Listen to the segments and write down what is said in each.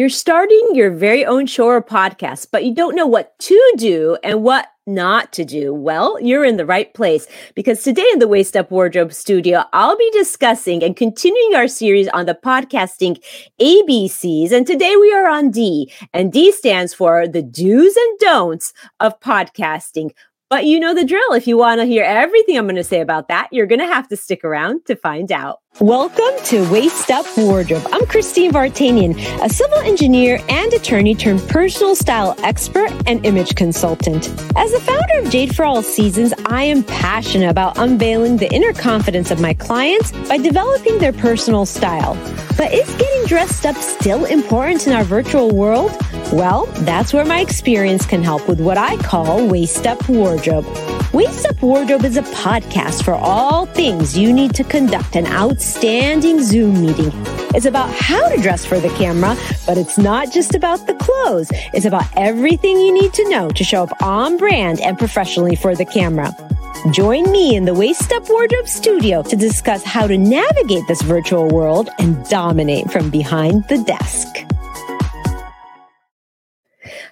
You're starting your very own show or podcast, but you don't know what to do and what not to do. Well, you're in the right place because today in the Waist Up Wardrobe studio, I'll be discussing and continuing our series on the podcasting ABCs. And today we are on D, and D stands for the do's and don'ts of podcasting. But you know the drill. If you want to hear everything I'm going to say about that, you're going to have to stick around to find out. Welcome to Waist Up Wardrobe. I'm Christine Vartanian, a civil engineer and attorney turned personal style expert and image consultant. As the founder of Jade for All Seasons, I am passionate about unveiling the inner confidence of my clients by developing their personal style. But is getting dressed up still important in our virtual world? Well, that's where my experience can help with what I call Waist Up Wardrobe. Waist Up Wardrobe is a podcast for all things you need to conduct an outstanding Zoom meeting. It's about how to dress for the camera, but it's not just about the clothes. It's about everything you need to know to show up on brand and professionally for the camera. Join me in the Waist Up Wardrobe studio to discuss how to navigate this virtual world and dominate from behind the desk.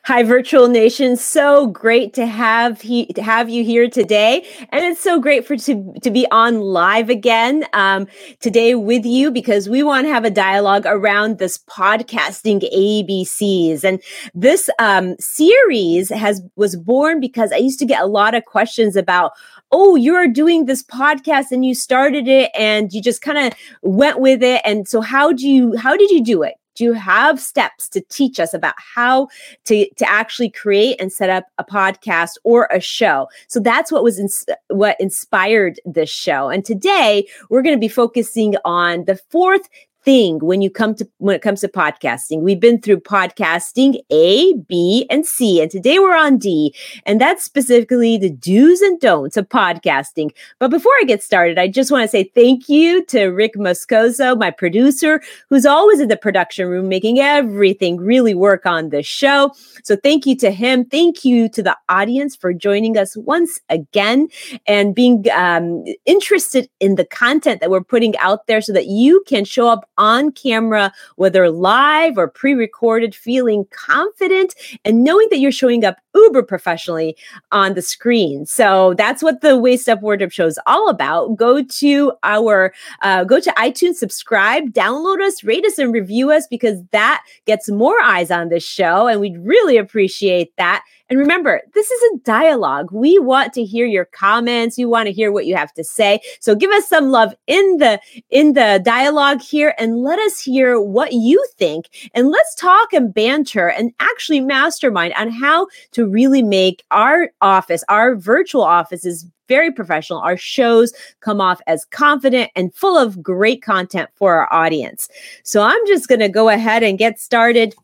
Hi, Virtual Nation. So great to have he, to have you here today, and it's so great for to to be on live again um, today with you because we want to have a dialogue around this podcasting ABCs. And this um, series has was born because I used to get a lot of questions about oh, you're doing this podcast and you started it and you just kind of went with it. And so how do you, how did you do it? Do you have steps to teach us about how to, to actually create and set up a podcast or a show? So that's what was what inspired this show. And today we're going to be focusing on the fourth thing when you come to when it comes to podcasting. We've been through podcasting A, B, and C, and today we're on D, and that's specifically the do's and don'ts of podcasting. But before I get started, I just want to say thank you to Rick Moscoso, my producer, who's always in the production room making everything really work on this show. So thank you to him. Thank you to the audience for joining us once again and being um, interested in the content that we're putting out there so that you can show up on camera, whether live or pre recorded, feeling confident and knowing that you're showing up uber professionally on the screen. So that's what the Waist Up Wardrobe Show is all about. Go to our, uh, go to iTunes, subscribe, download us, rate us, and review us because that gets more eyes on this show. And we'd really appreciate that. And remember, this is a dialogue. We want to hear your comments. You want to hear what you have to say. So give us some love in the in the dialogue here and let us hear what you think. And let's talk and banter and actually mastermind on how to really make our office, our virtual offices very professional. Our shows come off as confident and full of great content for our audience. So I'm just going to go ahead and get started.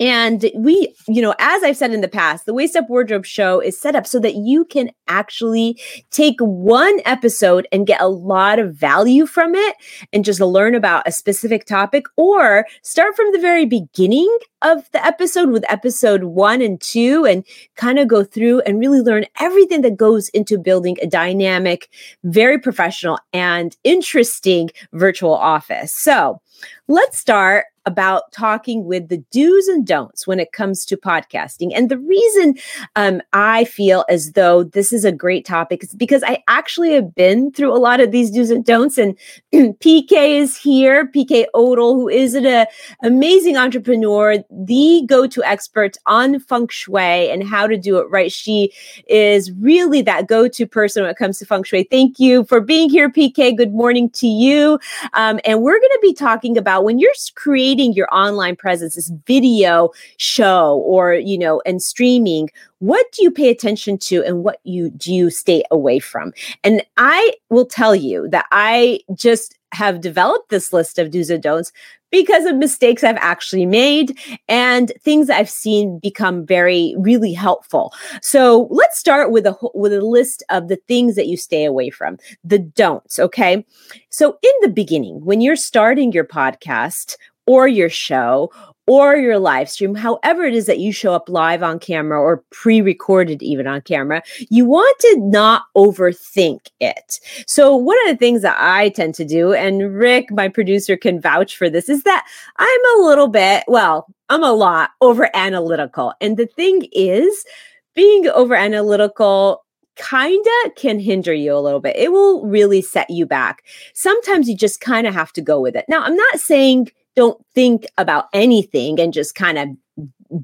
And we, you know, as I've said in the past, the Waist Up Wardrobe show is set up so that you can actually take one episode and get a lot of value from it and just learn about a specific topic or start from the very beginning of the episode with episode one and two and kind of go through and really learn everything that goes into building a dynamic, very professional and interesting virtual office. So let's start about talking with the do's and don'ts when it comes to podcasting. And the reason um, I feel as though this is a great topic is because I actually have been through a lot of these do's and don'ts. And PK is here, PK Odell, who is an uh, amazing entrepreneur, the go to expert on feng shui and how to do it right. She is really that go to person when it comes to feng shui. Thank you for being here, PK. Good morning to you. Um, and we're going to be talking about when you're creating creating your online presence, this video show or, you know, and streaming, what do you pay attention to and what you do you stay away from? And I will tell you that I just have developed this list of do's and don'ts because of mistakes I've actually made and things I've seen become very really helpful. So let's start with a with a list of the things that you stay away from, the don'ts. Okay, so in the beginning, when you're starting your podcast, or your show or your live stream, however it is that you show up live on camera or pre recorded even on camera, you want to not overthink it. So, one of the things that I tend to do, and Rick, my producer, can vouch for this, is that I'm a little bit, well, I'm a lot over analytical. And the thing is, being over analytical kind of can hinder you a little bit. It will really set you back. Sometimes you just kind of have to go with it. Now, I'm not saying don't think about anything and just kind of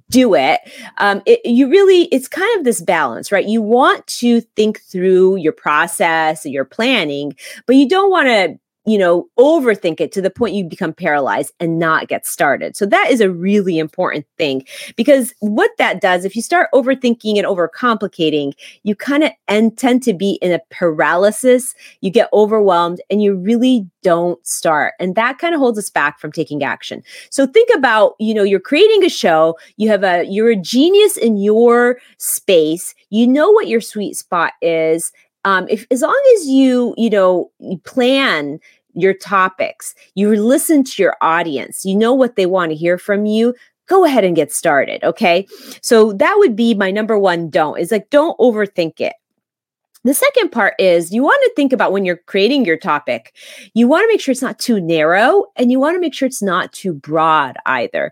do it. Um, it, you really, it's kind of this balance, right? You want to think through your process, your planning, but you don't want to you know, overthink it to the point you become paralyzed and not get started. So that is a really important thing because what that does, if you start overthinking and overcomplicating, you kind of tend to be in a paralysis. You get overwhelmed and you really don't start. And that kind of holds us back from taking action. So think about, you know, you're creating a show, you have a, you're a genius in your space, you know what your sweet spot is um, if as long as you you know you plan your topics. You listen to your audience. You know what they want to hear from you. Go ahead and get started okay? So that would be my number one don't is like don't overthink it. The second part is you want to think about when you're creating your topic, you want to make sure it's not too narrow and you want to make sure it's not too broad either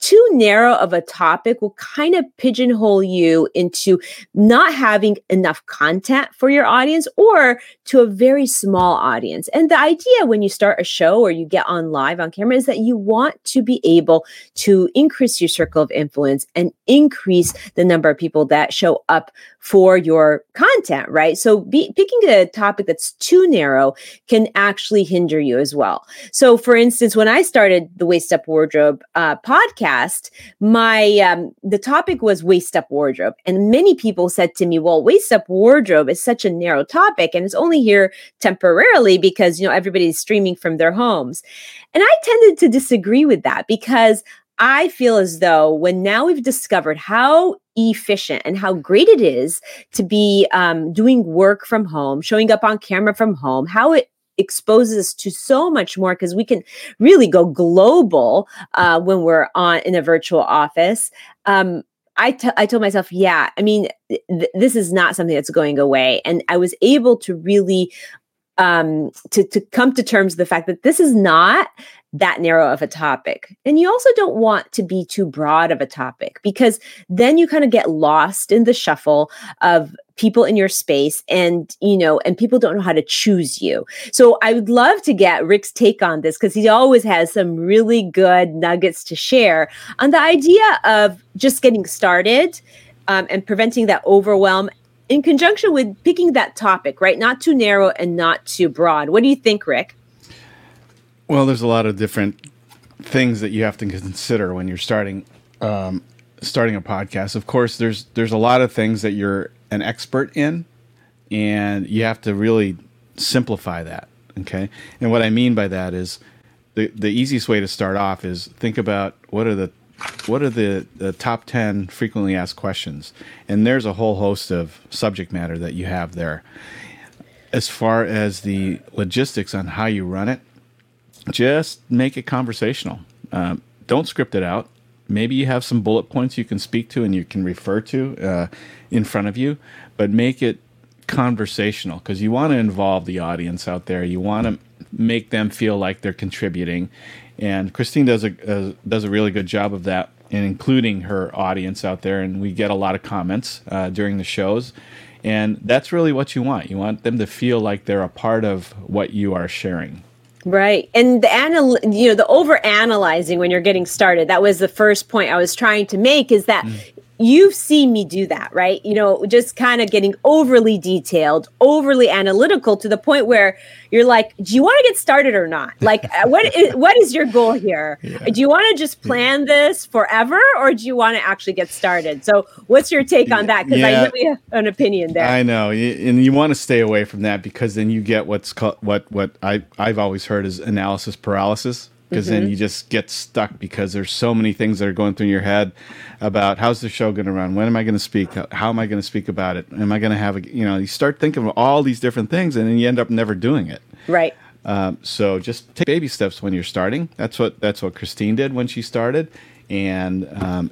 too narrow of a topic will kind of pigeonhole you into not having enough content for your audience or to a very small audience. And the idea when you start a show or you get on live on camera is that you want to be able to increase your circle of influence and increase the number of people that show up for your content, right? So be, picking a topic that's too narrow can actually hinder you as well. So for instance, when I started the Waist Up Wardrobe uh, podcast, my um, the topic was waist up wardrobe, and many people said to me, "Well, waist up wardrobe is such a narrow topic, and it's only here temporarily because you know everybody's streaming from their homes." And I tended to disagree with that because I feel as though when now we've discovered how efficient and how great it is to be um, doing work from home, showing up on camera from home, how it exposes us to so much more because we can really go global uh, when we're on in a virtual office. Um, I, t- I told myself, yeah, I mean, th- this is not something that's going away. And I was able to really um, to, to come to terms with the fact that this is not that narrow of a topic. And you also don't want to be too broad of a topic because then you kind of get lost in the shuffle of people in your space and you know and people don't know how to choose you. So i would love to get rick's take on this because he always has some really good nuggets to share on the idea of just getting started um, and preventing that overwhelm in conjunction with picking that topic right? Not too narrow and not too broad. What do you think rick well there's a lot of different things that you have to consider when you're starting um, starting a podcast. Of course there's there's a lot of things that you're an expert in, and you have to really simplify that. Okay, and what I mean by that is the the easiest way to start off is think about what are the what are the, the top 10 frequently asked questions? And there's a whole host of subject matter that you have there. As far as the logistics on how you run it just make it conversational um, don't script it out maybe you have some bullet points you can speak to and you can refer to uh, in front of you, but make it conversational because you want to involve the audience out there. You want to make them feel like they're contributing, and Christine does a uh, does a really good job of that in including her audience out there. And we get a lot of comments uh, during the shows, and that's really what you want. You want them to feel like they're a part of what you are sharing. Right. And the anal you know, the over analyzing when you're getting started, that was the first point I was trying to make is that mm you've seen me do that, right? You know, just kind of getting overly detailed, overly analytical to the point where you're like, do you want to get started or not? Like, uh, what is, what is your goal here? Yeah. Do you want to just plan yeah. this forever or do you want to actually get started? So, what's your take on that? Because yeah. I really have an opinion there. I know. And you want to stay away from that because then you get what's called, what, what I, I've always heard is analysis paralysis because mm-hmm. then you just get stuck because there's so many things that are going through your head about how's the show going to run? When am i going to speak? How am i going to speak about it? Am i going to have a you know you start thinking of all these different things and then you end up never doing it. Right. Um, so just take baby steps when you're starting. That's what that's what Christine did when she started, and um,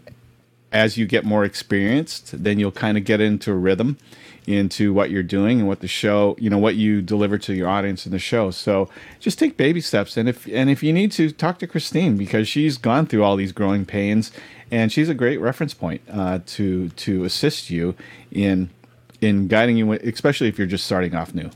as you get more experienced, then you'll kind of get into a rhythm into what you're doing and what the show, you know, what you deliver to your audience in the show. So just take baby steps, and if and if you need to, talk to Christine because she's gone through all these growing pains, and she's a great reference point uh, to to assist you in in guiding you, especially if you're just starting off new.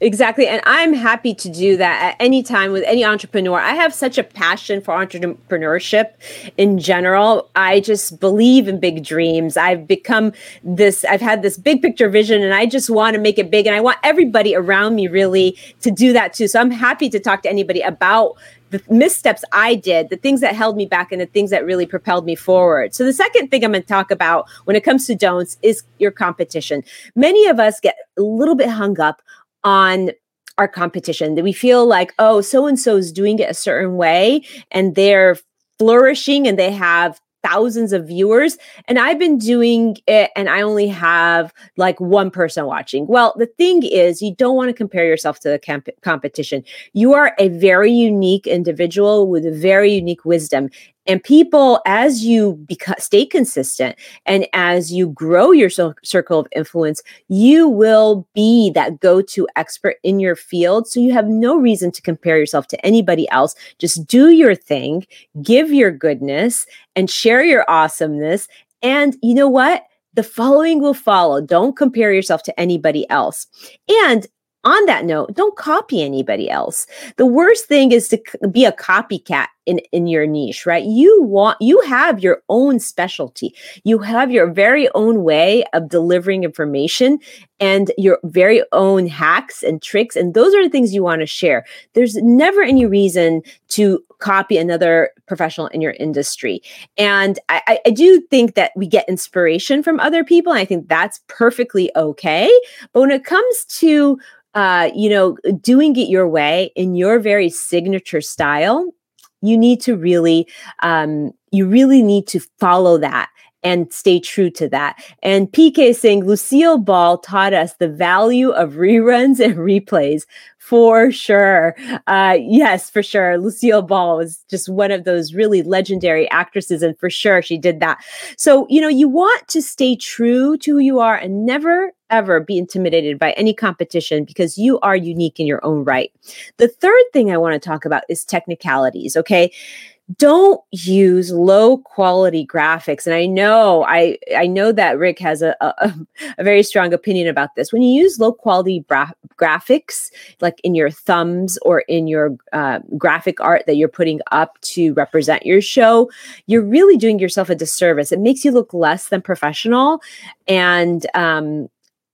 Exactly. And I'm happy to do that at any time with any entrepreneur. I have such a passion for entrepreneurship in general. I just believe in big dreams. I've become this, I've had this big picture vision and I just want to make it big. And I want everybody around me really to do that too. So I'm happy to talk to anybody about the missteps I did, the things that held me back, and the things that really propelled me forward. So, the second thing I'm going to talk about when it comes to don'ts is your competition. Many of us get a little bit hung up on our competition that we feel like oh so and so is doing it a certain way and they're flourishing and they have thousands of viewers and I've been doing it and I only have like one person watching. Well, the thing is you don't want to compare yourself to the camp- competition. You are a very unique individual with a very unique wisdom and people, as you beca- stay consistent and as you grow your circle of influence, you will be that go to expert in your field. So you have no reason to compare yourself to anybody else. Just do your thing, give your goodness, and share your awesomeness. And you know what? The following will follow. Don't compare yourself to anybody else. And on that note, don't copy anybody else. The worst thing is to be a copycat in, in your niche, right? You want, you have your own specialty. You have your very own way of delivering information and your very own hacks and tricks. And those are the things you want to share. There's never any reason to copy another professional in your industry. And I, I do think that we get inspiration from other people. And I think that's perfectly okay. But when it comes to uh, you know, doing it your way in your very signature style, you need to really, um, you really need to follow that and stay true to that. And PK saying Lucille Ball taught us the value of reruns and replays for sure. Uh, yes, for sure. Lucille Ball was just one of those really legendary actresses, and for sure she did that. So, you know, you want to stay true to who you are and never, ever be intimidated by any competition because you are unique in your own right. The third thing I want to talk about is technicalities. Okay don't use low quality graphics. And i know i i know that rick has a, a, a very strong opinion about this. When you use low quality bra- graphics like in your thumbs or in your uh, graphic art that you're putting up to represent your show you're really doing yourself a disservice. It makes you look less than professional. And um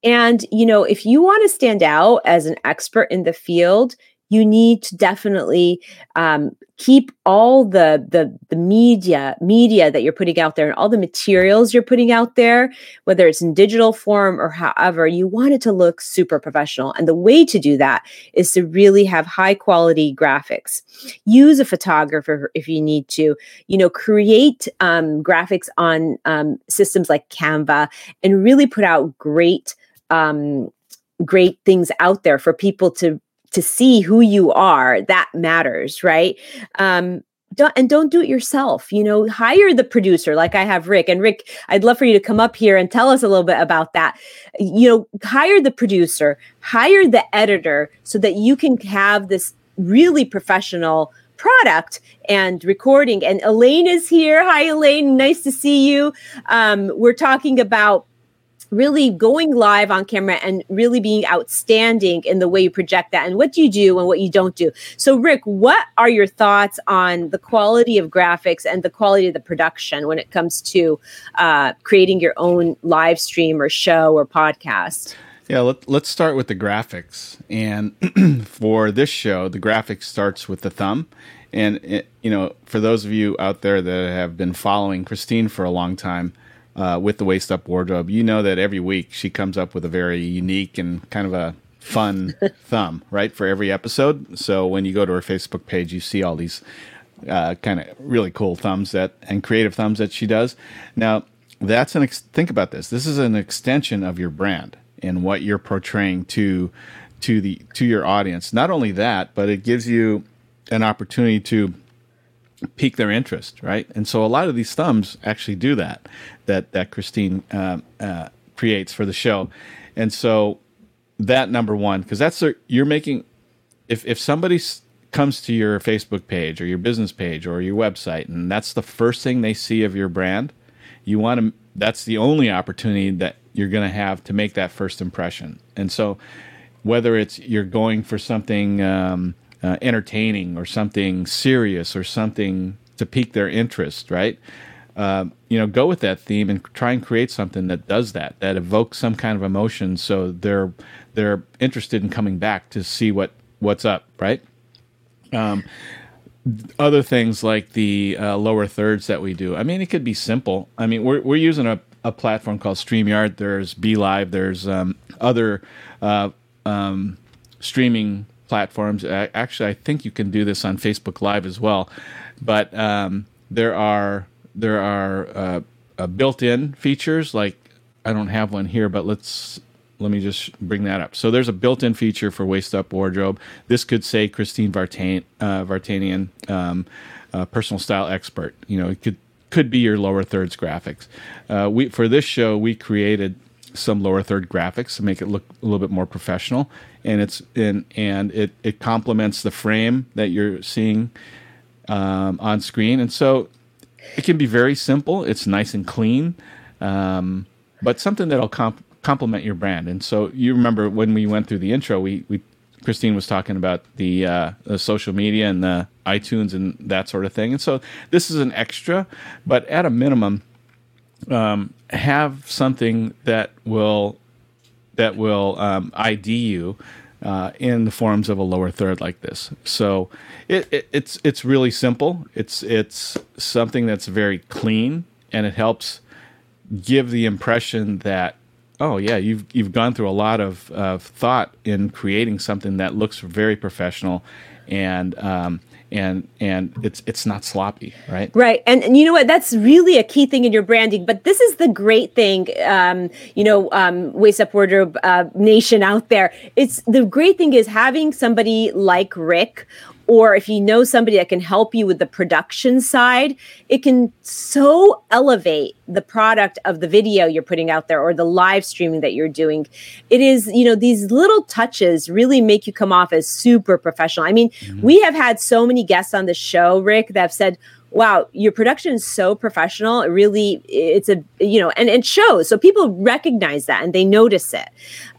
and you know if you want to stand out as an expert in the field you need to definitely um, keep all the, the the media media that you're putting out there and all the materials you're putting out there whether it's in digital form or however you want it to look super professional. And the way to do that is to really have high quality graphics. Use a photographer if you need to. You know create um, graphics on um, systems like canva and really put out great um, great things out there for people to to see who you are that matters right? Um don't, and don't do it yourself you know hire the producer like i have rick and rick i'd love for you to come up here and tell us a little bit about that. You know hire the producer hire the editor so that you can have this really professional product and recording. And elaine is here. Hi elaine. Nice to see you. Um, we're talking about really going live on camera and really being outstanding in the way you project that and what you do and what you don't do. So, Rick, what are your thoughts on the quality of graphics and the quality of the production when it comes to uh, creating your own live stream or show or podcast? Yeah, let, us start with the graphics. And for this show, the graphics starts with the thumb. And, it, you know, for those of you out there that have been following Christine for a long time, uh, with the waist up wardrobe, you know that every week she comes up with a very unique and kind of a fun thumb, right, for every episode. So when you go to her Facebook page, you see all these uh, kind of really cool thumbs that and creative thumbs that she does. Now that's an ex- think about this. This is an extension of your brand and what you're portraying to to the to your audience. Not only that, but it gives you an opportunity to pique their interest, right? And so a lot of these thumbs actually do that. That that Christine um, uh, creates for the show, and so that number one because that's a, you're making if if somebody comes to your Facebook page or your business page or your website and that's the first thing they see of your brand, you want to that's the only opportunity that you're going to have to make that first impression. And so whether it's you're going for something um, uh, entertaining or something serious or something to pique their interest, right? Uh, you know, go with that theme and try and create something that does that, that evokes some kind of emotion, so they're they're interested in coming back to see what what's up, right? Um, other things like the uh, lower thirds that we do. I mean, it could be simple. I mean, we're we're using a, a platform called StreamYard. There's BeLive. There's um, other uh, um, streaming platforms. Actually, I think you can do this on Facebook Live as well. But um, there are there are uh, uh, built-in features like I don't have one here, but let's let me just bring that up. So there's a built-in feature for Waist up wardrobe. This could say Christine Vartan, uh, Vartanian, um, uh, personal style expert. You know, it could could be your lower thirds graphics. Uh, we for this show we created some lower third graphics to make it look a little bit more professional, and it's in and it it complements the frame that you're seeing um, on screen, and so it can be very simple. It's nice and clean. Um, but something that'll comp- complement your brand. And so you remember when we went through the intro, we, we Christine was talking about the, uh, the social media and the iTunes and that sort of thing. And so this is an extra, but at a minimum, um, have something that will that will um, ID you uh, in the forms of a lower third like this. So it, it, it's it's really simple. It's it's something that's very clean and it helps give the impression that oh yeah, you've you've gone through a lot of, of thought in creating something that looks very professional, and um, and and it's it's not sloppy, right? Right, and, and you know what? That's really a key thing in your branding. But this is the great thing, um, you know, um, waist up wardrobe uh, nation out there. It's the great thing is having somebody like Rick or if you know somebody that can help you with the production side, it can so elevate the product of the video you're putting out there or the live streaming that you're doing. It is, you know, these little touches really make you come off as super professional. I mean, mm-hmm. we have had so many guests on the show, Rick, that have said, wow, your production is so professional. It really, it's a, you know, and it shows. So people recognize that and they notice it.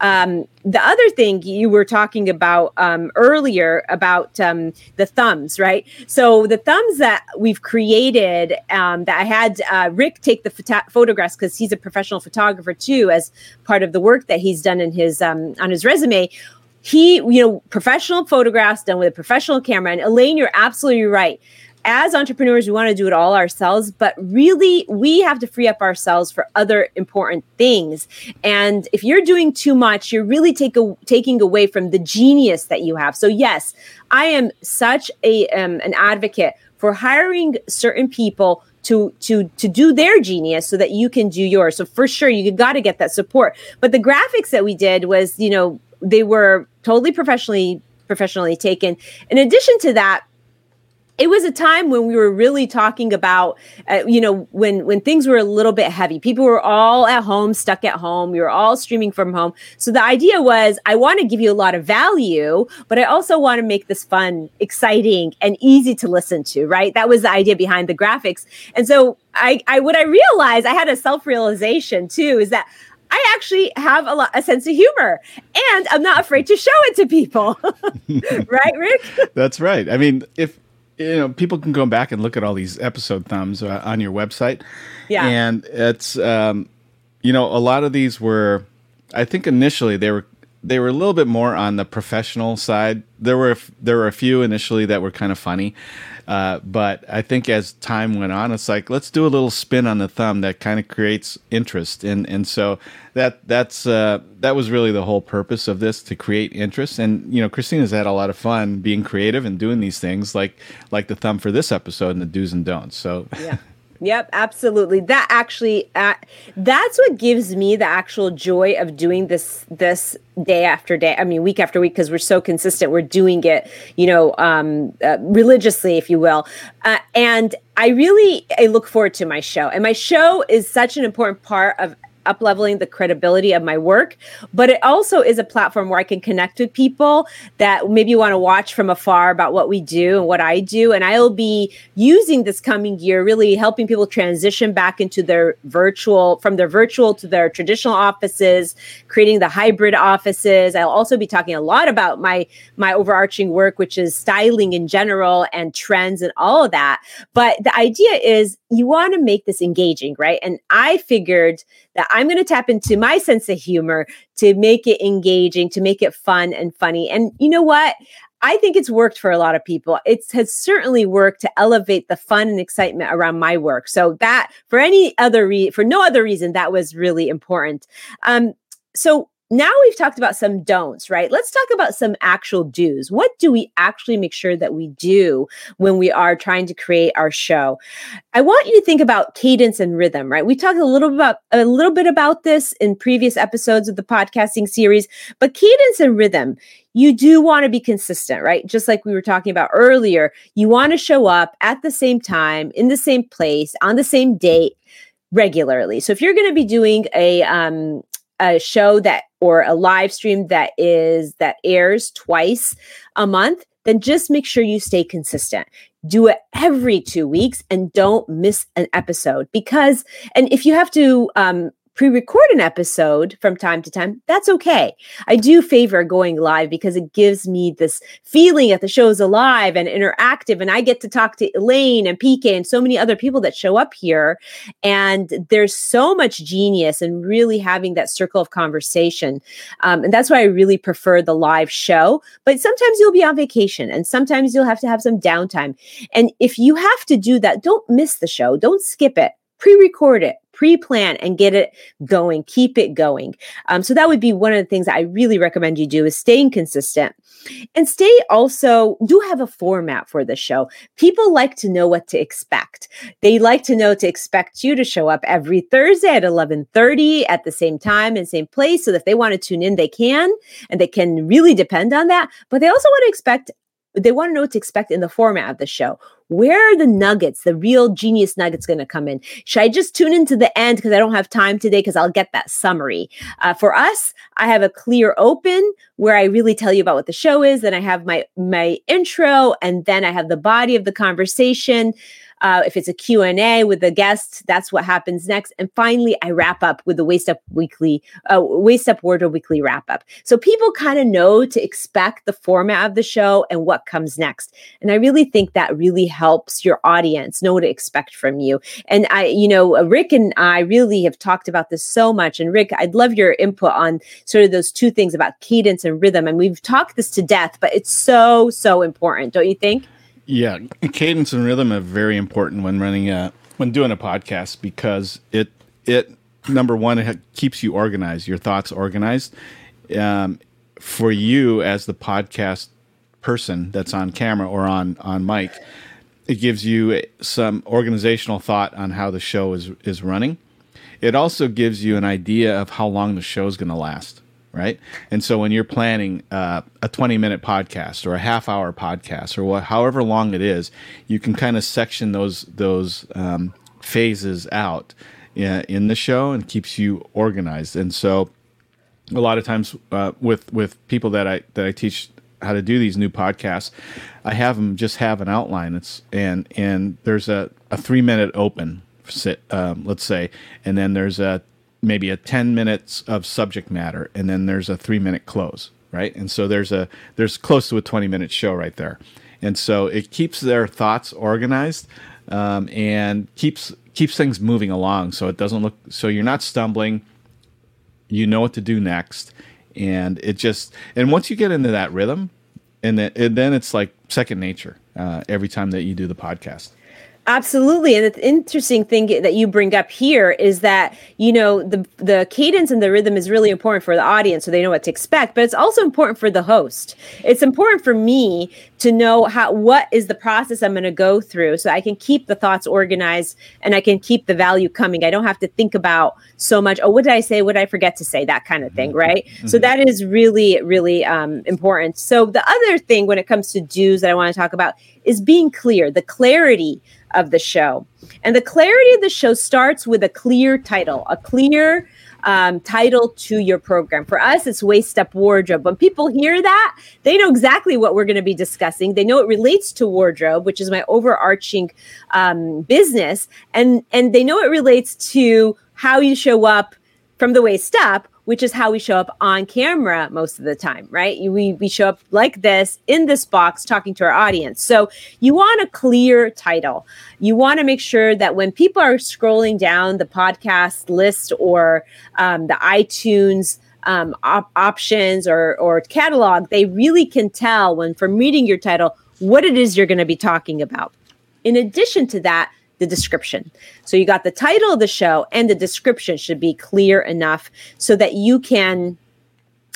Um, the other thing you were talking about um, earlier about um, the thumbs, right? So the thumbs that we've created, um, that I had uh, Rick take the photo- photographs because he's a professional photographer too, as part of the work that he's done in his um, on his resume he you know professional photographs done with a professional camera and elaine you're absolutely right as entrepreneurs, we want to do it all ourselves, but really we have to free up ourselves for other important things. And if you're doing too much, you're really take a, taking away from the genius that you have. So yes, I am such a um, an advocate for hiring certain people to to to do their genius so that you can do yours. So for sure, you got to get that support. But the graphics that we did was, you know, they were totally professionally professionally taken. In addition to that it was a time when we were really talking about uh, you know when when things were a little bit heavy people were all at home stuck at home we were all streaming from home so the idea was i want to give you a lot of value but i also want to make this fun exciting and easy to listen to right that was the idea behind the graphics and so i i what i realized i had a self-realization too is that I actually have a lot a sense of humor and I'm not afraid to show it to people. right, Rick? That's right. I mean, if you know, people can go back and look at all these episode thumbs uh, on your website. Yeah. And it's, um, you know, a lot of these were, I think initially they were, they were a little bit more on the professional side. There were, there were a few initially that were kind of funny. Uh, but I think as time went on, it's like let's do a little spin on the thumb that kind of creates interest, and and so that that's uh, that was really the whole purpose of this to create interest. And you know, Christina's had a lot of fun being creative and doing these things, like like the thumb for this episode and the do's and don'ts. So yeah. Yep, absolutely. That actually, uh, that's what gives me the actual joy of doing this this day after day. I mean, week after week, because we're so consistent. We're doing it, you know, um, uh, religiously, if you will. Uh, and I really I look forward to my show, and my show is such an important part of up leveling the credibility of my work but it also is a platform where i can connect with people that maybe want to watch from afar about what we do and what i do and i'll be using this coming year really helping people transition back into their virtual from their virtual to their traditional offices creating the hybrid offices. I'll also be talking a lot about my my overarching work which is styling in general and trends and all of that. But the idea is you want to make this engaging right and i figured that I'm going to tap into my sense of humor to make it engaging, to make it fun and funny. And you know what? I think it's worked for a lot of people. It has certainly worked to elevate the fun and excitement around my work. So that for any other re- for no other reason, that was really important. Um, so now we've talked about some don'ts, right? Let's talk about some actual do's. What do we actually make sure that we do when we are trying to create our show? I want you to think about cadence and rhythm, right? We talked a little about a little bit about this in previous episodes of the podcasting series, but cadence and rhythm, you do want to be consistent, right? Just like we were talking about earlier, you want to show up at the same time, in the same place, on the same date regularly. So if you're going to be doing a um, a show that or a live stream that is that airs twice a month then just make sure you stay consistent. Do it every two weeks and don't miss an episode because and if you have to um, pre-record an episode from time to time, that's okay. I do favor going live because it gives me this feeling that the show is alive and interactive, and I get to talk to Elaine and PK and so many other people that show up here. And there's so much genius and really having that circle of conversation, um, and that's why I really prefer the live show. But sometimes you'll be on vacation, and sometimes you'll have to have some downtime. And if you have to do that, don't miss the show. Don't skip it pre-record it pre-plan and get it going keep it going. Um, so that would be one of the things i really recommend you do is staying consistent. And stay also do have a format for the show. People like to know what to expect. They like to know to expect you to show up every thursday at 11.30 at the same time and same place so that if they want to tune in they can and they can really depend on that. But they also want to expect they want to know what to expect in the format of the show. Where are the nuggets, the real genius nuggets going to come in? Should I just tune into the end because I don't have time today because I'll get that summary? Uh, for us, I have a clear open where I really tell you about what the show is. Then I have my my intro, and then I have the body of the conversation. Uh, if it's a Q&A with the guest, that's what happens next. And finally, I wrap up with the waist Up Weekly, uh, Waist Up Wardrobe Weekly wrap up. So people kind of know to expect the format of the show and what comes next. And I really think that really helps your audience know what to expect from you. And I, you know, Rick and I really have talked about this so much. And Rick, I'd love your input on sort of those two things about cadence and rhythm. And we've talked this to death, but it's so, so important, don't you think? Yeah, cadence and rhythm are very important when running a when doing a podcast because it it number one it keeps you organized, your thoughts organized. Um, for you as the podcast person that's on camera or on on mic, it gives you some organizational thought on how the show is is running. It also gives you an idea of how long the show is going to last right? And so when you're planning uh, a 20 minute podcast or a half hour podcast or what, however long it is, you can kind of section those those um, phases out in, in the show and keeps you organized. And so a lot of times uh, with with people that I that I teach how to do these new podcasts, I have them just have an outline. It's and and there's a, a three minute open sit, um, let's say, and then there's a maybe a 10 minutes of subject matter and then there's a 3 minute close right? And so there's a there's close to a 20 minute show right there. And so it keeps their thoughts organized um, and keeps keeps things moving along so it doesn't look so you're not stumbling. You know what to do next and it just and once you get into that rhythm and, then and then it's like second nature uh, every time that you do the podcast Absolutely. And the interesting thing that you bring up here is that, you know, the the cadence and the rhythm is really important for the audience so they know what to expect, but it's also important for the host. It's important for me to know how what is the process I'm going to go through so I can keep the thoughts organized and I can keep the value coming. I don't have to think about so much, oh, what did I say? What did I forget to say? That kind of thing, mm-hmm. right? Mm-hmm. So that is really, really um, important. So the other thing when it comes to dues that I want to talk about is being clear, the clarity of the show. And the clarity of the show starts with a clear title, a clear um, title to your program. For us, it's Waist Up Wardrobe. When people hear that, they know exactly what we're going to be discussing. They know it relates to wardrobe, which is my overarching um, business, and and they know it relates to how you show up from the waist up which is how we show up on camera most of the time, right? We, we show up like this in this box talking to our audience. So you want a clear title. You want to make sure that when people are scrolling down the podcast list or um, the iTunes um, op- options or, or catalog, they really can tell when from reading your title what it is you're going to be talking about. In addition to that, the description. So you got the title of the show and the description should be clear enough so that you can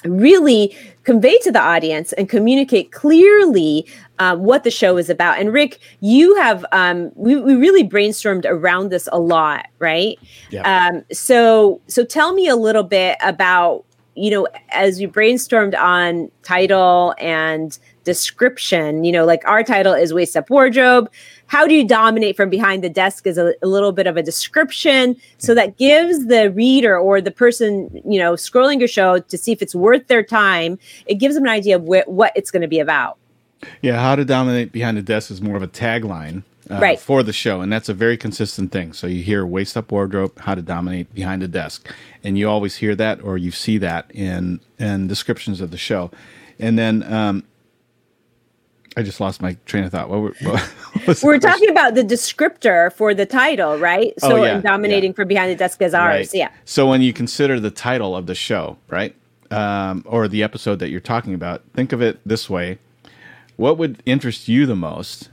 really convey to the audience and communicate clearly uh, what the show is about. And Rick, you have um, we, we really brainstormed around this a lot, right? Yeah. Um, so so tell me a little bit about you know as you brainstormed on title and description. You know, like our title is waist up wardrobe. How do you dominate from behind the desk is a, a, little bit of a description. So that gives the reader or the person you know scrolling your show to see if it's worth their time it gives them an idea of wh- what it's going to be about. Yeah how to dominate behind the desk is more of a tagline uh, right. for the show and that's a very consistent thing. So you hear waist up wardrobe how to dominate behind the desk and you always hear that or you see that in in descriptions of the show. And then um, I just lost my train of thought. What, were, what we're talking about the descriptor for the title, right? Oh, so, oh, yeah, dominating yeah. from behind the desk is ours. Right. Yeah. So, when you consider the title of the show, right, um, or the episode that you're talking about, think of it this way: What would interest you the most,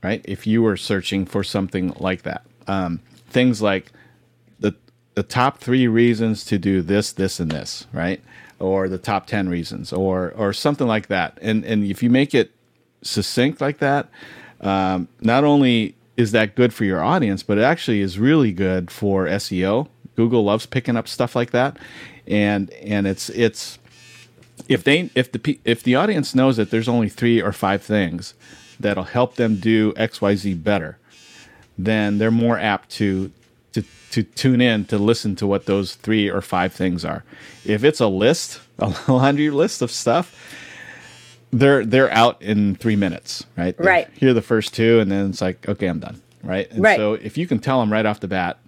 right? If you were searching for something like that, um, things like the the top three reasons to do this, this, and this, right? Or the top ten reasons, or or something like that. And and if you make it succinct like that, um, not only is that good for your audience, but it actually is really good for SEO. Google loves picking up stuff like that, and and it's it's if they if the if the audience knows that there's only three or five things that'll help them do X Y Z better, then they're more apt to to to tune in to listen to what those three or five things are. If it's a list, a laundry list of stuff, they're they're out in three minutes, right? They right. Hear the first two, and then it's like, okay, I'm done, right? And right. so if you can tell them right off the bat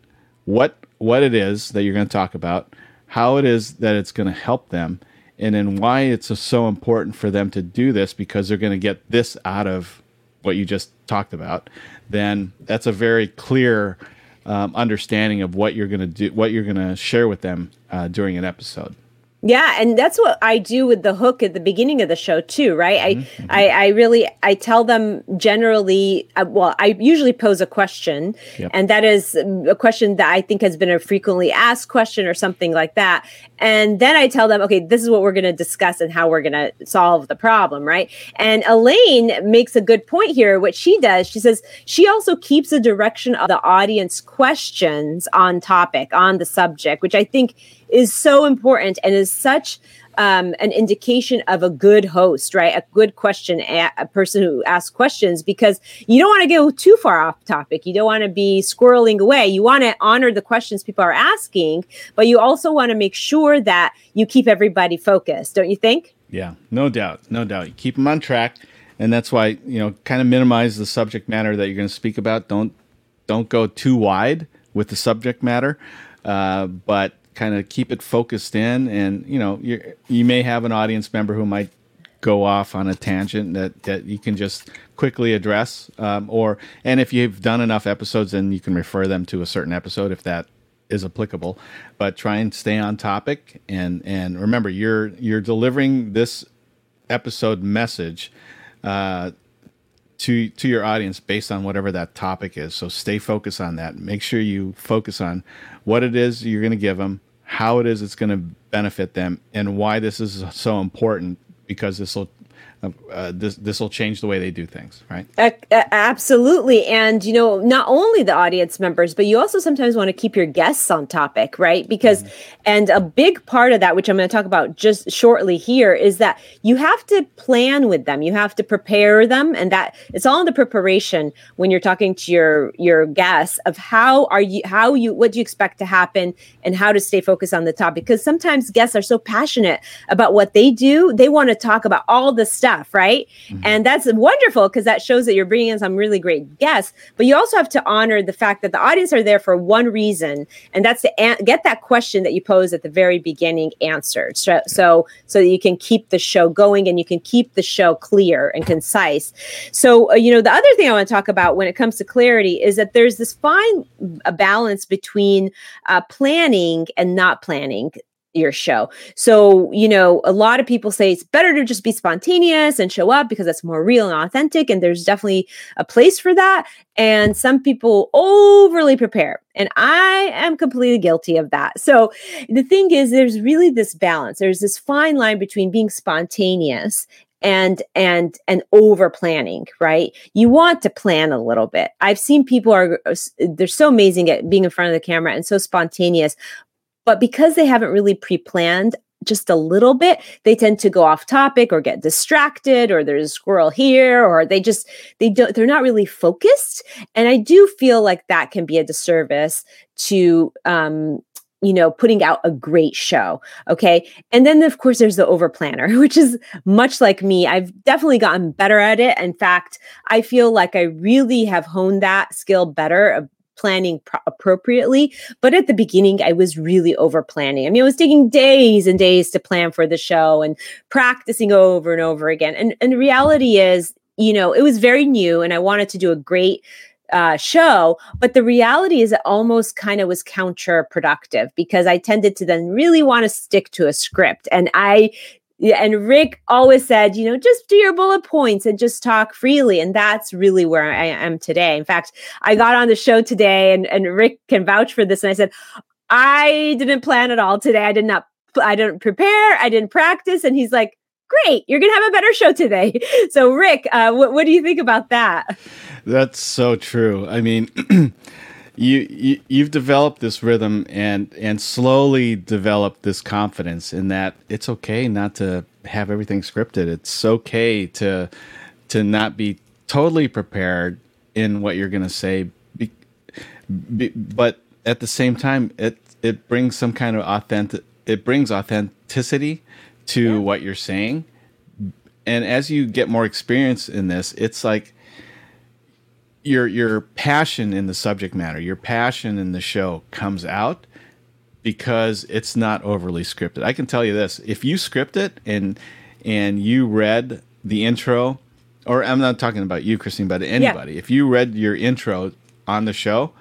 what what it is that you're going to talk about, how it is that it's going to help them, and then why it's so important for them to do this because they're going to get this out of what you just talked about, then that's a very clear um, understanding of what you're going to do, what you're going to share with them uh, during an episode. Yeah, and that's what I do with the hook at the beginning of the show too, right? Mm-hmm. I, mm-hmm. I, I really I tell them generally. Uh, well, I usually pose a question, yep. and that is a question that I think has been a frequently asked question or something like that. And then I tell them, okay, this is what we're going to discuss and how we're going to solve the problem, right? And Elaine makes a good point here. What she does, she says she also keeps the direction of the audience questions on topic on the subject, which I think is so important and is such um, an indication of a good host, right? A good question, a, a person who asks questions, because you don't want to go too far off topic. You don't want to be squirreling away. You want to honor the questions people are asking, but you also want to make sure that you keep everybody focused, don't you think? Yeah, no doubt, no doubt. You keep them on track, and that's why you know kind of minimize the subject matter that you're going to speak about. Don't don't go too wide with the subject matter, uh, but kind of keep it focused in and you know you you may have an audience member who might go off on a tangent that that you can just quickly address um, or and if you've done enough episodes then you can refer them to a certain episode if that is applicable but try and stay on topic and and remember you're you're delivering this episode message uh, to to your audience based on whatever that topic is. So stay focused on that. Make sure you focus on what it is you're going to give them, how it is it's going to benefit them, and why this is so important because this will uh, this this will change the way they do things, right? Uh, absolutely, and you know, not only the audience members, but you also sometimes want to keep your guests on topic, right? Because, mm-hmm. and a big part of that, which I'm going to talk about just shortly here, is that you have to plan with them, you have to prepare them, and that it's all in the preparation when you're talking to your your guests of how are you, how you, what do you expect to happen, and how to stay focused on the topic. Because sometimes guests are so passionate about what they do, they want to talk about all the stuff stuff, right? Mm-hmm. And that's wonderful because that shows that you're bringing in some really great guests. But you also have to honor the fact that the audience are there for one reason, and that's to an- get that question that you pose at the very beginning answered. So, so, so that you can keep the show going and you can keep the show clear and concise. So, uh, you know, the other thing I want to talk about when it comes to clarity is that there's this fine a balance between uh, planning and not planning your show. So, you know, a lot of people say it's better to just be spontaneous and show up because that's more real and authentic. And there's definitely a place for that. And some people overly prepare. And I am completely guilty of that. So the thing is, there's really this balance. There's this fine line between being spontaneous and and and over planning right you want to plan a little bit i've seen people are uh, they're so amazing at being in front of the camera and so spontaneous but because they haven't really pre planned just a little bit, they tend to go off topic or get distracted or there's a squirrel here or they just, they don't, they're not really focused. And I do feel like that can be a disservice to, um, you know, putting out a great show. Okay. And then, of course, there's the over planner, which is much like me. I've definitely gotten better at it. In fact, I feel like I really have honed that skill better planning pro- appropriately. But at the beginning, I was really over planning. I mean, it was taking days and days to plan for the show and practicing over and over again. And, and the reality is, you know, it was very new and I wanted to do a great uh, show. But the reality is, it almost kind of was counterproductive because I tended to then really want to stick to a script. And I yeah, and Rick always said, you know, just do your bullet points and just talk freely. And that's really where I am today. In fact, I got on the show today and, and Rick can vouch for this. And I said, I didn't plan at all today. I did not, I didn't prepare. I didn't practice. And he's like, great, you're going to have a better show today. So Rick, uh, what, what do you think about that? That's so true. I mean, you, you you've developed this rhythm and and slowly developed this confidence in that it's okay not to have everything scripted. It's okay to to not be totally prepared in what you're going to say, be, be, but at the same time, it it brings some kind of authentic. It brings authenticity to yeah. what you're saying, and as you get more experience in this, it's like your your passion in the subject matter, your passion in the show comes out because it's not overly scripted. I can tell you this: if you script it and and you read the intro, or I'm not talking about you, Christine, but anybody, yeah. if you read your intro on the show,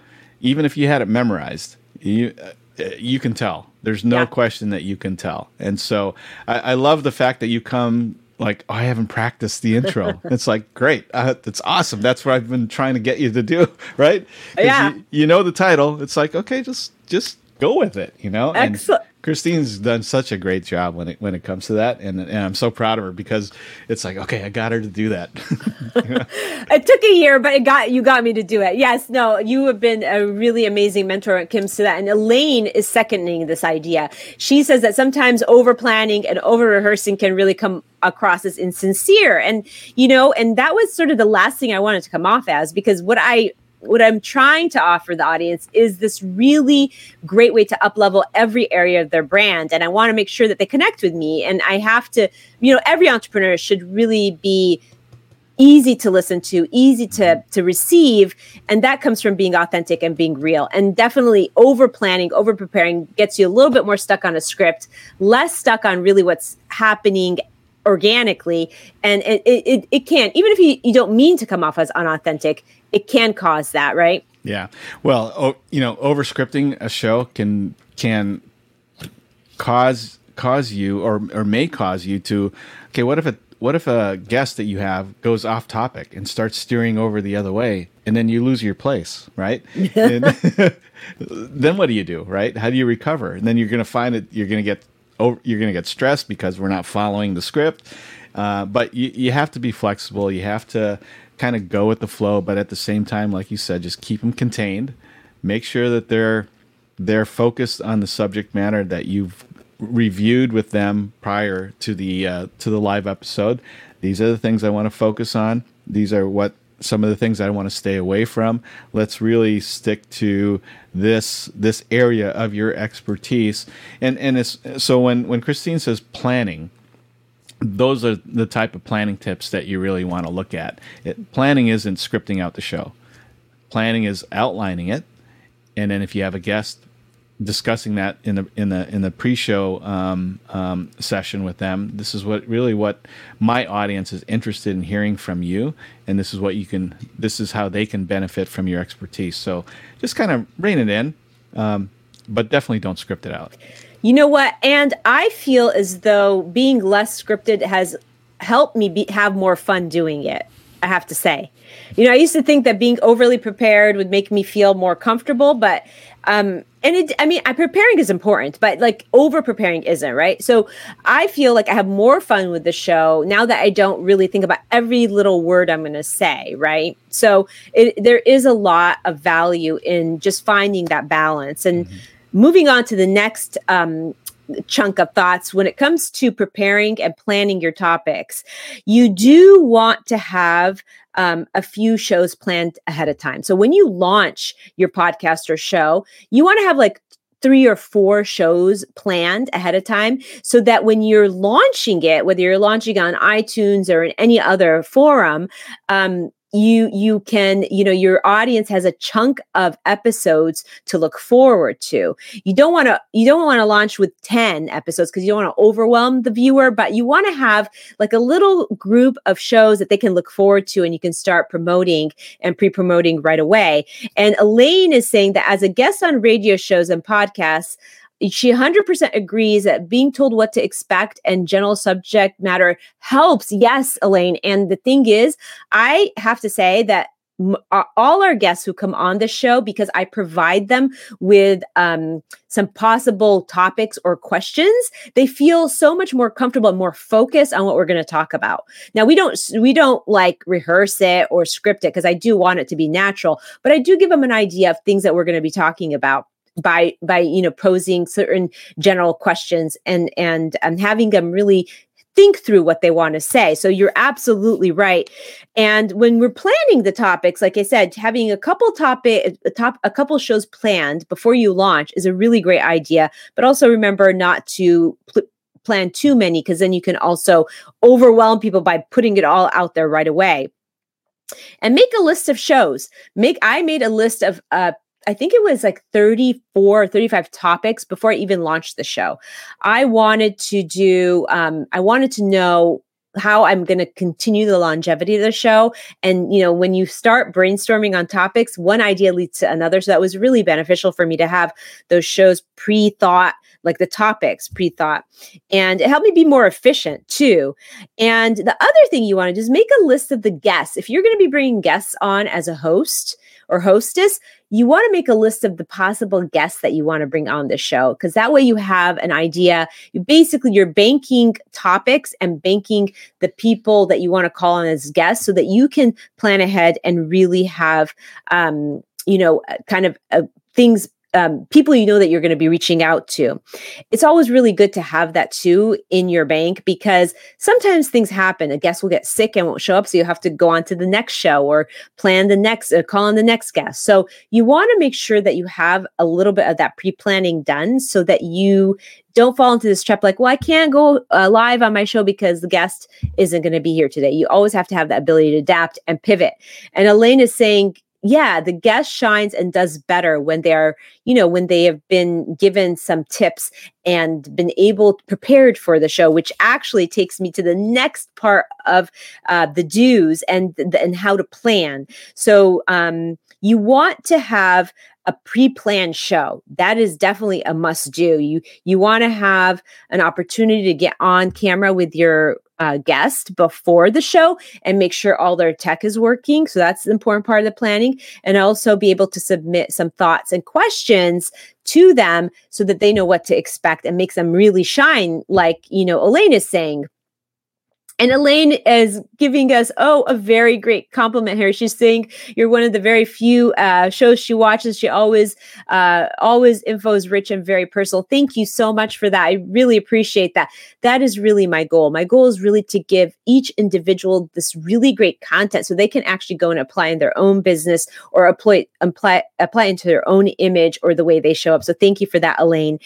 even if you had it memorized, you uh, you can tell. There's no yeah. question that you can tell. And so I, I love the fact that you come like oh, I haven't practiced the intro. it's like great, uh, that's awesome. That's what I've been trying to get you to do, right? Yeah. You, you, know the title. It's like okay, just just go with it. You know. Excellent. Christine's done such a great job when it when it comes to that, and, and I'm so proud of her because it's like, okay, I got her to do that. it took a year, but it got you got me to do it. Yes, no, you have been a really amazing mentor when it comes to that. And Elaine is seconding this idea. She says that sometimes over planning and over rehearsing can really come across as insincere, and you know, and that was sort of the last thing I wanted to come off as because what I what I'm trying to offer the audience is this really great way to uplevel every area of their brand. And I want to make sure that they connect with me. And I have to, you know, every entrepreneur should really be easy to listen to, easy to to receive, and that comes from being authentic and being real. And definitely over planning, over preparing gets you a little bit more stuck on a script, less stuck on really what's happening organically and it, it, it can even if you, you don't mean to come off as unauthentic it can cause that, right? Yeah. Well, oh, you know, over scripting a show can can cause cause you or or may cause you to okay, what if it what if a guest that you have goes off topic and starts steering over the other way, and then you lose your place, right? then what do you do, right? How do you recover? And then you're going to find that you're going to get over, you're going to get stressed because we're not following the script. Uh, but you, you have to be flexible. You have to kind of go with the flow, but at the same time, like you said, just keep them contained. Make sure that they're they're focused on the subject matter that you've reviewed with them prior to the uh, to the live episode. These are the things I want to focus on. These are what some of the things I want to stay away from. Let's really stick to this this area of your expertise. And and it's, so when when Christine says planning, those are the type of planning tips that you really want to look at. It, planning isn't scripting out the show. Planning is outlining it, and then if you have a guest, discussing that in the in the in the pre-show um, um, session with them. This is what really what my audience is interested in hearing from you, and this is what you can. This is how they can benefit from your expertise. So just kind of rein it in, um, but definitely don't script it out. You know what? And I feel as though being less scripted has helped me be, have more fun doing it. I have to say. You know, I used to think that being overly prepared would make me feel more comfortable, but um and it i mean I, preparing is important but like over preparing isn't right so i feel like i have more fun with the show now that i don't really think about every little word i'm going to say right so it, there is a lot of value in just finding that balance and mm-hmm. Moving on to the next um, chunk of thoughts when it comes to preparing and planning your topics you do want to have um, a few shows planned ahead of time. So when you launch your podcast or show, you want to have like three or four shows planned ahead of time so that when you're launching it, whether you're launching on iTunes or in any other forum, um, you you can you know your audience has a chunk of episodes to look forward to. You don't want to you don't want to launch with 10 episodes because you don't want to overwhelm the viewer but you want to have like a little group of shows that they can look forward to and you can start promoting and pre-promoting right away. And elaine is saying that as a guest on radio shows and podcasts she 100% agrees that being told what to expect and general subject matter helps. Yes, Elaine. And the thing is, I have to say that all our guests who come on the show because I provide them with um, some possible topics or questions. They feel so much more comfortable and more focused on what we're going to talk about. Now we don't we don't like rehearse it or script it because I do want it to be natural, but I do give them an idea of things that we're going to be talking about by by you know posing certain general questions and and um, having them really think through what they want to say. So you're absolutely right. And when we're planning the topics, like I said, having a couple topic a top a couple shows planned before you launch is a really great idea. But also remember not to pl- plan too many because then you can also overwhelm people by putting it all out there right away. And make a list of shows. Make I made a list of uh I think it was like 34 or 35 topics before I even launched the show. I wanted to do, um, I wanted to know how I'm going to continue the longevity of the show. And, you know, when you start brainstorming on topics, one idea leads to another. So that was really beneficial for me to have those shows pre thought, like the topics pre thought. And it helped me be more efficient too. And the other thing you want to do is make a list of the guests. If you're going to be bringing guests on as a host, or hostess, you want to make a list of the possible guests that you want to bring on the show because that way you have an idea. You basically you're banking topics and banking the people that you want to call on as guests so that you can plan ahead and really have um, you know kind of uh, things um, people you know that you're going to be reaching out to. It's always really good to have that too in your bank because sometimes things happen. A guest will get sick and won't show up, so you have to go on to the next show or plan the next, uh, call on the next guest. So you want to make sure that you have a little bit of that pre-planning done so that you don't fall into this trap like, well, I can't go uh, live on my show because the guest isn't going to be here today. You always have to have that ability to adapt and pivot. And Elaine is saying, yeah, the guest shines and does better when they are, you know, when they have been given some tips and been able prepared for the show, which actually takes me to the next part of uh, the do's and and how to plan. So um, you want to have a pre-planned show that is definitely a must do you you want to have an opportunity to get on camera with your uh, guest before the show and make sure all their tech is working. So that's the important part of the planning. And also be able to submit some thoughts and questions to them so that they know what to expect and makes them really shine, like, you know, Elaine is saying and Elaine is giving us, oh, a very great compliment here. She's saying you're one of the very few uh, shows she watches. She always, uh, always info is rich and very personal. Thank you so much for that. I really appreciate that. That is really my goal. My goal is really to give each individual this really great content so they can actually go and apply in their own business or apply, apply, apply into their own image or the way they show up. So thank you for that, Elaine.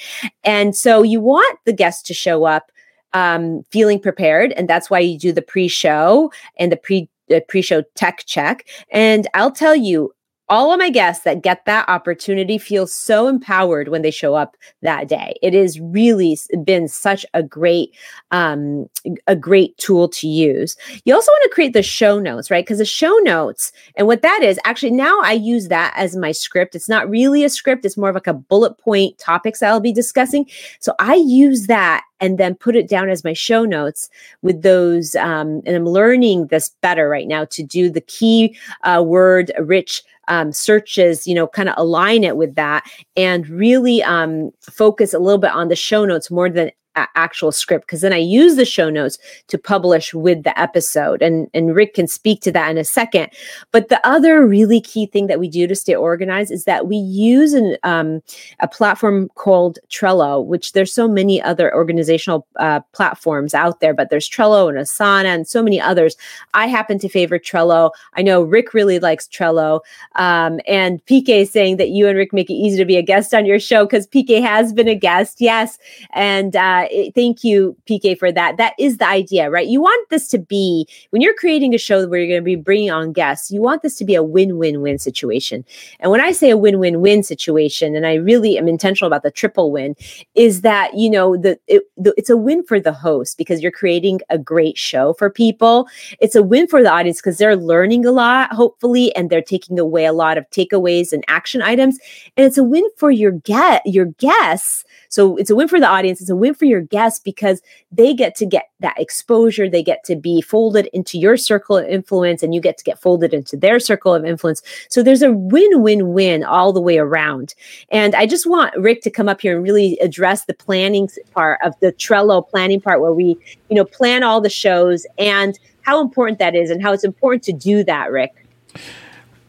And so you want the guests to show up um, feeling prepared, and that's why you do the pre-show and the pre the pre-show tech check. And I'll tell you, all of my guests that get that opportunity feel so empowered when they show up that day. It has really been such a great, um, a great tool to use. You also want to create the show notes, right? Because the show notes and what that is actually now I use that as my script. It's not really a script; it's more of like a bullet point topics I'll be discussing. So I use that and then put it down as my show notes with those. Um, and I'm learning this better right now to do the key uh, word rich um, searches, you know, kind of align it with that and really um, focus a little bit on the show notes more than actual script because then I use the show notes to publish with the episode and and Rick can speak to that in a second. But the other really key thing that we do to stay organized is that we use an um, a platform called Trello which there's so many other organizational uh, platforms out there but there's Trello and Asana and so many others. I happen to favor Trello. I know Rick really likes Trello. Um, and PK saying that you and Rick make it easy to be a guest on your show because PK has been a guest yes. And uh, Eh, thank you, PK, for that. That is the idea, right? You want this to be when you're creating a show where you're going to be bringing on guests. You want this to be a win-win-win situation. And when I say a win-win-win situation, and I really am intentional about the triple win, is that you know the, it, the it's a win for the host because you're creating a great show for people. It's a win for the audience because they're learning a lot, hopefully, and they're taking away a lot of takeaways and action items. And it's a win for your get your guests. So it's a win for the audience. It's a win for your guests because they get to get that exposure. They get to be folded into your circle of influence and you get to get folded into their circle of influence. So there's a win win win all the way around. And I just want Rick to come up here and really address the planning part of the Trello planning part where we, you know, plan all the shows and how important that is and how it's important to do that, Rick.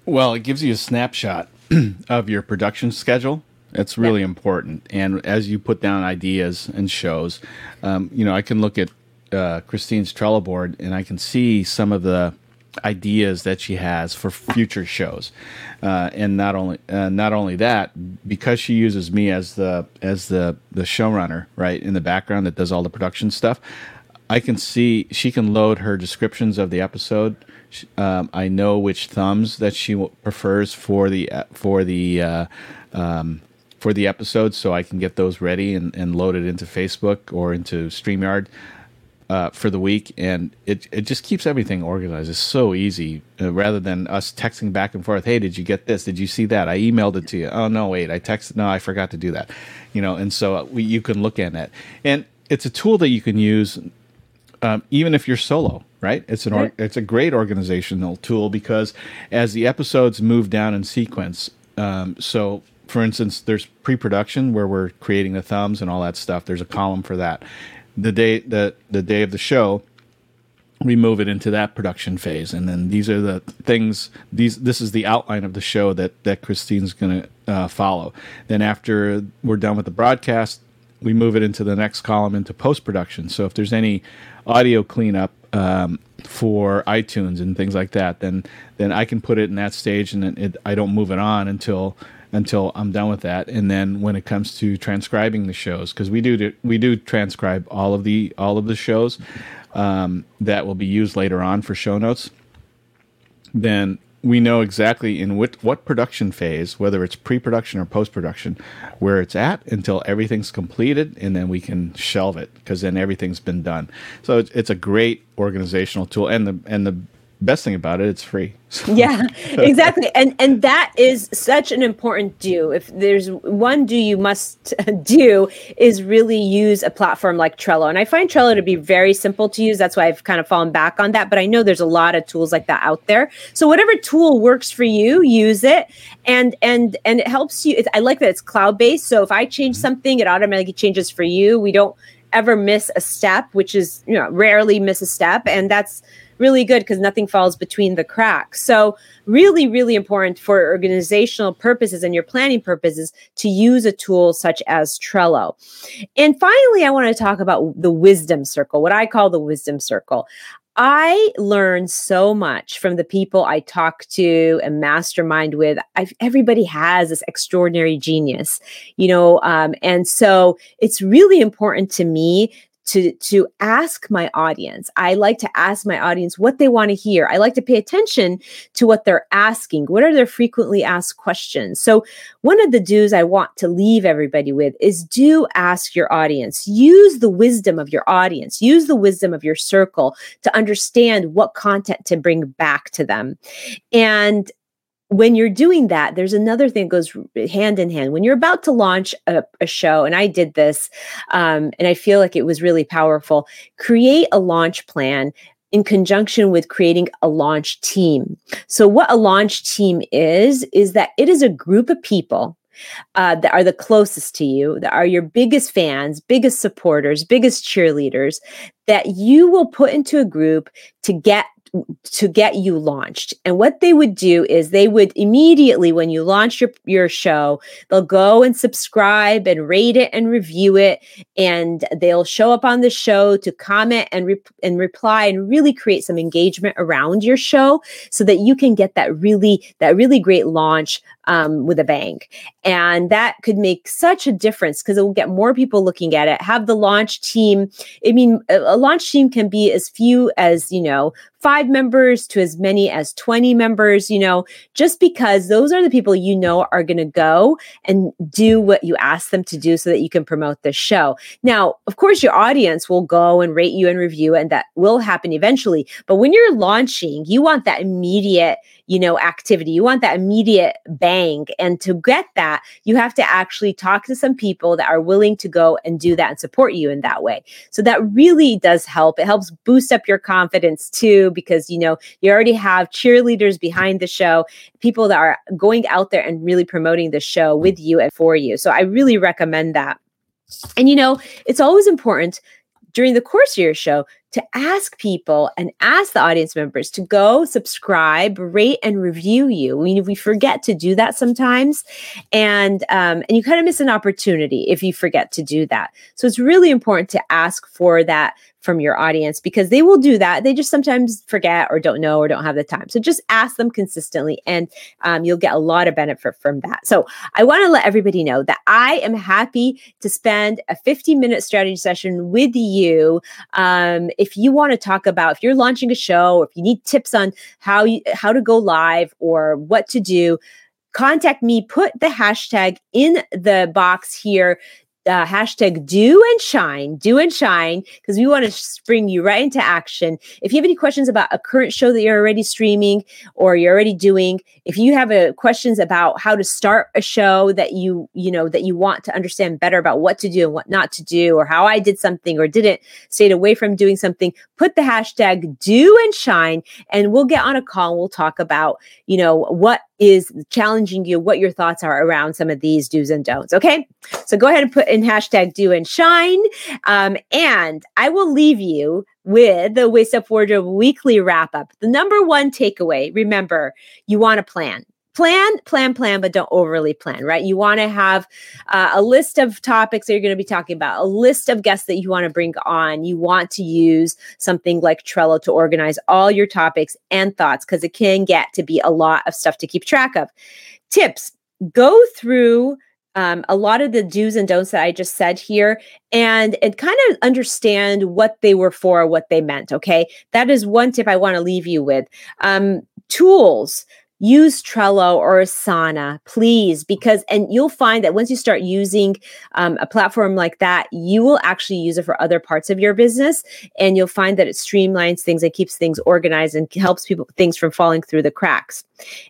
Well, it gives you a snapshot of your production schedule that's really yeah. important. And as you put down ideas and shows, um, you know, I can look at uh, Christine's Trello board and I can see some of the ideas that she has for future shows. Uh, and not only uh, not only that, because she uses me as the as the the showrunner, right in the background that does all the production stuff. I can see she can load her descriptions of the episode. Um, I know which thumbs that she prefers for the uh, for the uh, um, for the episodes so I can get those ready and, and load it into Facebook or into StreamYard uh, for the week. And it, it just keeps everything organized. It's so easy uh, rather than us texting back and forth. Hey, did you get this? Did you see that? I emailed it to you. Oh, no, wait, I texted. No, I forgot to do that. You know, and so we, you can look at it. And it's a tool that you can use um, even if you're solo, right? It's an or, it's a great organizational tool because as the episodes move down in sequence, um, so for instance, there's pre-production where we're creating the thumbs and all that stuff. There's a column for that. The day the the day of the show, we move it into that production phase, and then these are the things. These this is the outline of the show that that Christine's going to uh, follow. Then after we're done with the broadcast, we move it into the next column into post production. So if there's any audio cleanup um, for iTunes and things like that, then then I can put it in that stage, and it, I don't move it on until until I'm done with that. And then when it comes to transcribing the shows, because we do we do transcribe all of the all of the shows um, that will be used later on for show notes. Then we know exactly in what what production phase, whether it's pre-production or post-production, where it's at until everything's completed, and then we can shelve it because then everything's been done. So it's, it's a great organizational tool, and the and the best thing about it, it's free. yeah, exactly. And and that is such an important do. If there's one do you must do is really use a platform like Trello. And I find Trello to be very simple to use. That's why I've kind of fallen back on that. But I know there's a lot of tools like that out there. So whatever tool works for you, use it. And and and it helps you. I like that it's cloud based. So if I change mm-hmm. something, it automatically changes for you. We don't ever miss a step, which is you know rarely miss a step, and that's really good because nothing falls between the cracks. So, really, really important for organizational purposes and your planning purposes to use a tool such as Trello. And finally, I want to talk about the wisdom circle, what I call the wisdom circle. I learn so much from the people I talk to and mastermind with. I've, everybody has this extraordinary genius, you know, um, and so it's really important to me to to ask my audience. I like to ask my audience what they want to hear. I like to pay attention to what they're asking. What are their frequently asked questions? So one of the do's i want to leave everybody with is do ask your audience. Use the wisdom of your audience. Use the wisdom of your circle to understand what content to bring back to them. And when you're doing that, there's another thing that goes hand in hand. When you're about to launch a, a show, and I did this, um, and I feel like it was really powerful, create a launch plan in conjunction with creating a launch team. So, what a launch team is, is that it is a group of people uh, that are the closest to you, that are your biggest fans, biggest supporters, biggest cheerleaders, that you will put into a group to get to get you launched. And what they would do is they would immediately, when you launch your, your show, they'll go and subscribe and rate it and review it. And they'll show up on the show to comment and, re- and reply and really create some engagement around your show so that you can get that really, that really great launch um, with a bang. And that could make such a difference because it will get more people looking at it. Have the launch team. I mean, a launch team can be as few as, you know, five members to as many as 20 members, you know, just because those are the people you know are going to go and do what you ask them to do so that you can promote the show. Now, of course, your audience will go and rate you and review, and that will happen eventually. But when you're launching, you want that immediate you know, activity. You want that immediate bang. And to get that, you have to actually talk to some people that are willing to go and do that and support you in that way. So that really does help. It helps boost up your confidence too, because, you know, you already have cheerleaders behind the show, people that are going out there and really promoting the show with you and for you. So I really recommend that. And, you know, it's always important during the course of your show to ask people and ask the audience members to go subscribe, rate, and review you. Mean, we forget to do that sometimes, and um, and you kind of miss an opportunity if you forget to do that. So it's really important to ask for that from your audience because they will do that. They just sometimes forget or don't know or don't have the time. So just ask them consistently, and um, you'll get a lot of benefit from that. So I want to let everybody know that I am happy to spend a 15 minute strategy session with you. Um, if you want to talk about if you're launching a show or if you need tips on how you how to go live or what to do contact me put the hashtag in the box here uh, hashtag do and shine, do and shine, because we want to spring you right into action. If you have any questions about a current show that you're already streaming or you're already doing, if you have a, uh, questions about how to start a show that you, you know, that you want to understand better about what to do and what not to do, or how I did something or didn't, stayed away from doing something, put the hashtag do and shine, and we'll get on a call and we'll talk about, you know, what is challenging you, what your thoughts are around some of these do's and don'ts. Okay. So go ahead and put in hashtag do and shine. Um, and I will leave you with the Waist Up Wardrobe weekly wrap up. The number one takeaway remember, you want to plan plan, plan, plan, but don't overly plan, right? You want to have uh, a list of topics that you're going to be talking about, a list of guests that you want to bring on. You want to use something like Trello to organize all your topics and thoughts because it can get to be a lot of stuff to keep track of. Tips go through um, a lot of the do's and don'ts that I just said here and and kind of understand what they were for, what they meant. Okay, that is one tip I want to leave you with. Um, tools use Trello or Asana, please, because, and you'll find that once you start using um, a platform like that, you will actually use it for other parts of your business. And you'll find that it streamlines things and keeps things organized and helps people, things from falling through the cracks.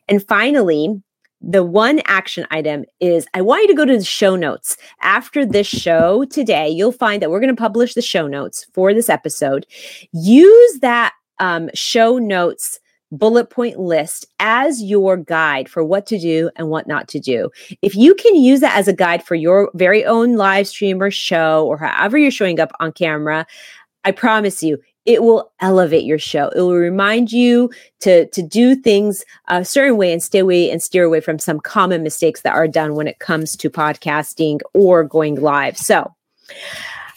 And finally, the one action item is I want you to go to the show notes. After this show today, you'll find that we're going to publish the show notes for this episode. Use that um, show notes bullet point list as your guide for what to do and what not to do. If you can use that as a guide for your very own live stream or show or however you're showing up on camera, I promise you, it will elevate your show. It will remind you to to do things a certain way and stay away and steer away from some common mistakes that are done when it comes to podcasting or going live. So,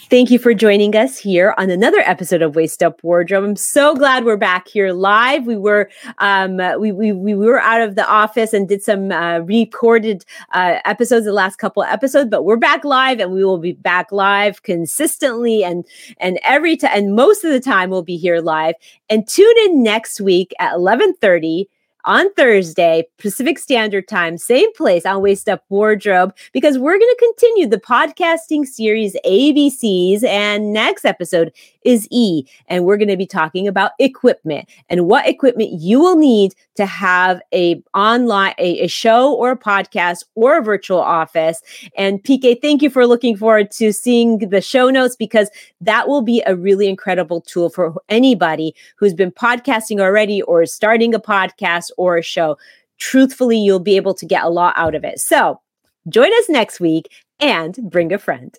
Thank you for joining us here on another episode of Waist Up Wardrobe. I'm so glad we're back here live. We were um, we, we we were out of the office and did some uh, recorded uh, episodes the last couple episodes, but we're back live and we will be back live consistently and and every time and most of the time we'll be here live. And tune in next week at 11:30 on Thursday, Pacific Standard Time, same place on Waist Up Wardrobe, because we're going to continue the podcasting series ABCs. And next episode is E. And we're going to be talking about equipment and what equipment you will need to have a online, a, a show or a podcast or a virtual office. And PK, thank you for looking forward to seeing the show notes because that will be a really incredible tool for anybody who's been podcasting already or starting a podcast or a show. Truthfully, you'll be able to get a lot out of it. So join us next week and bring a friend.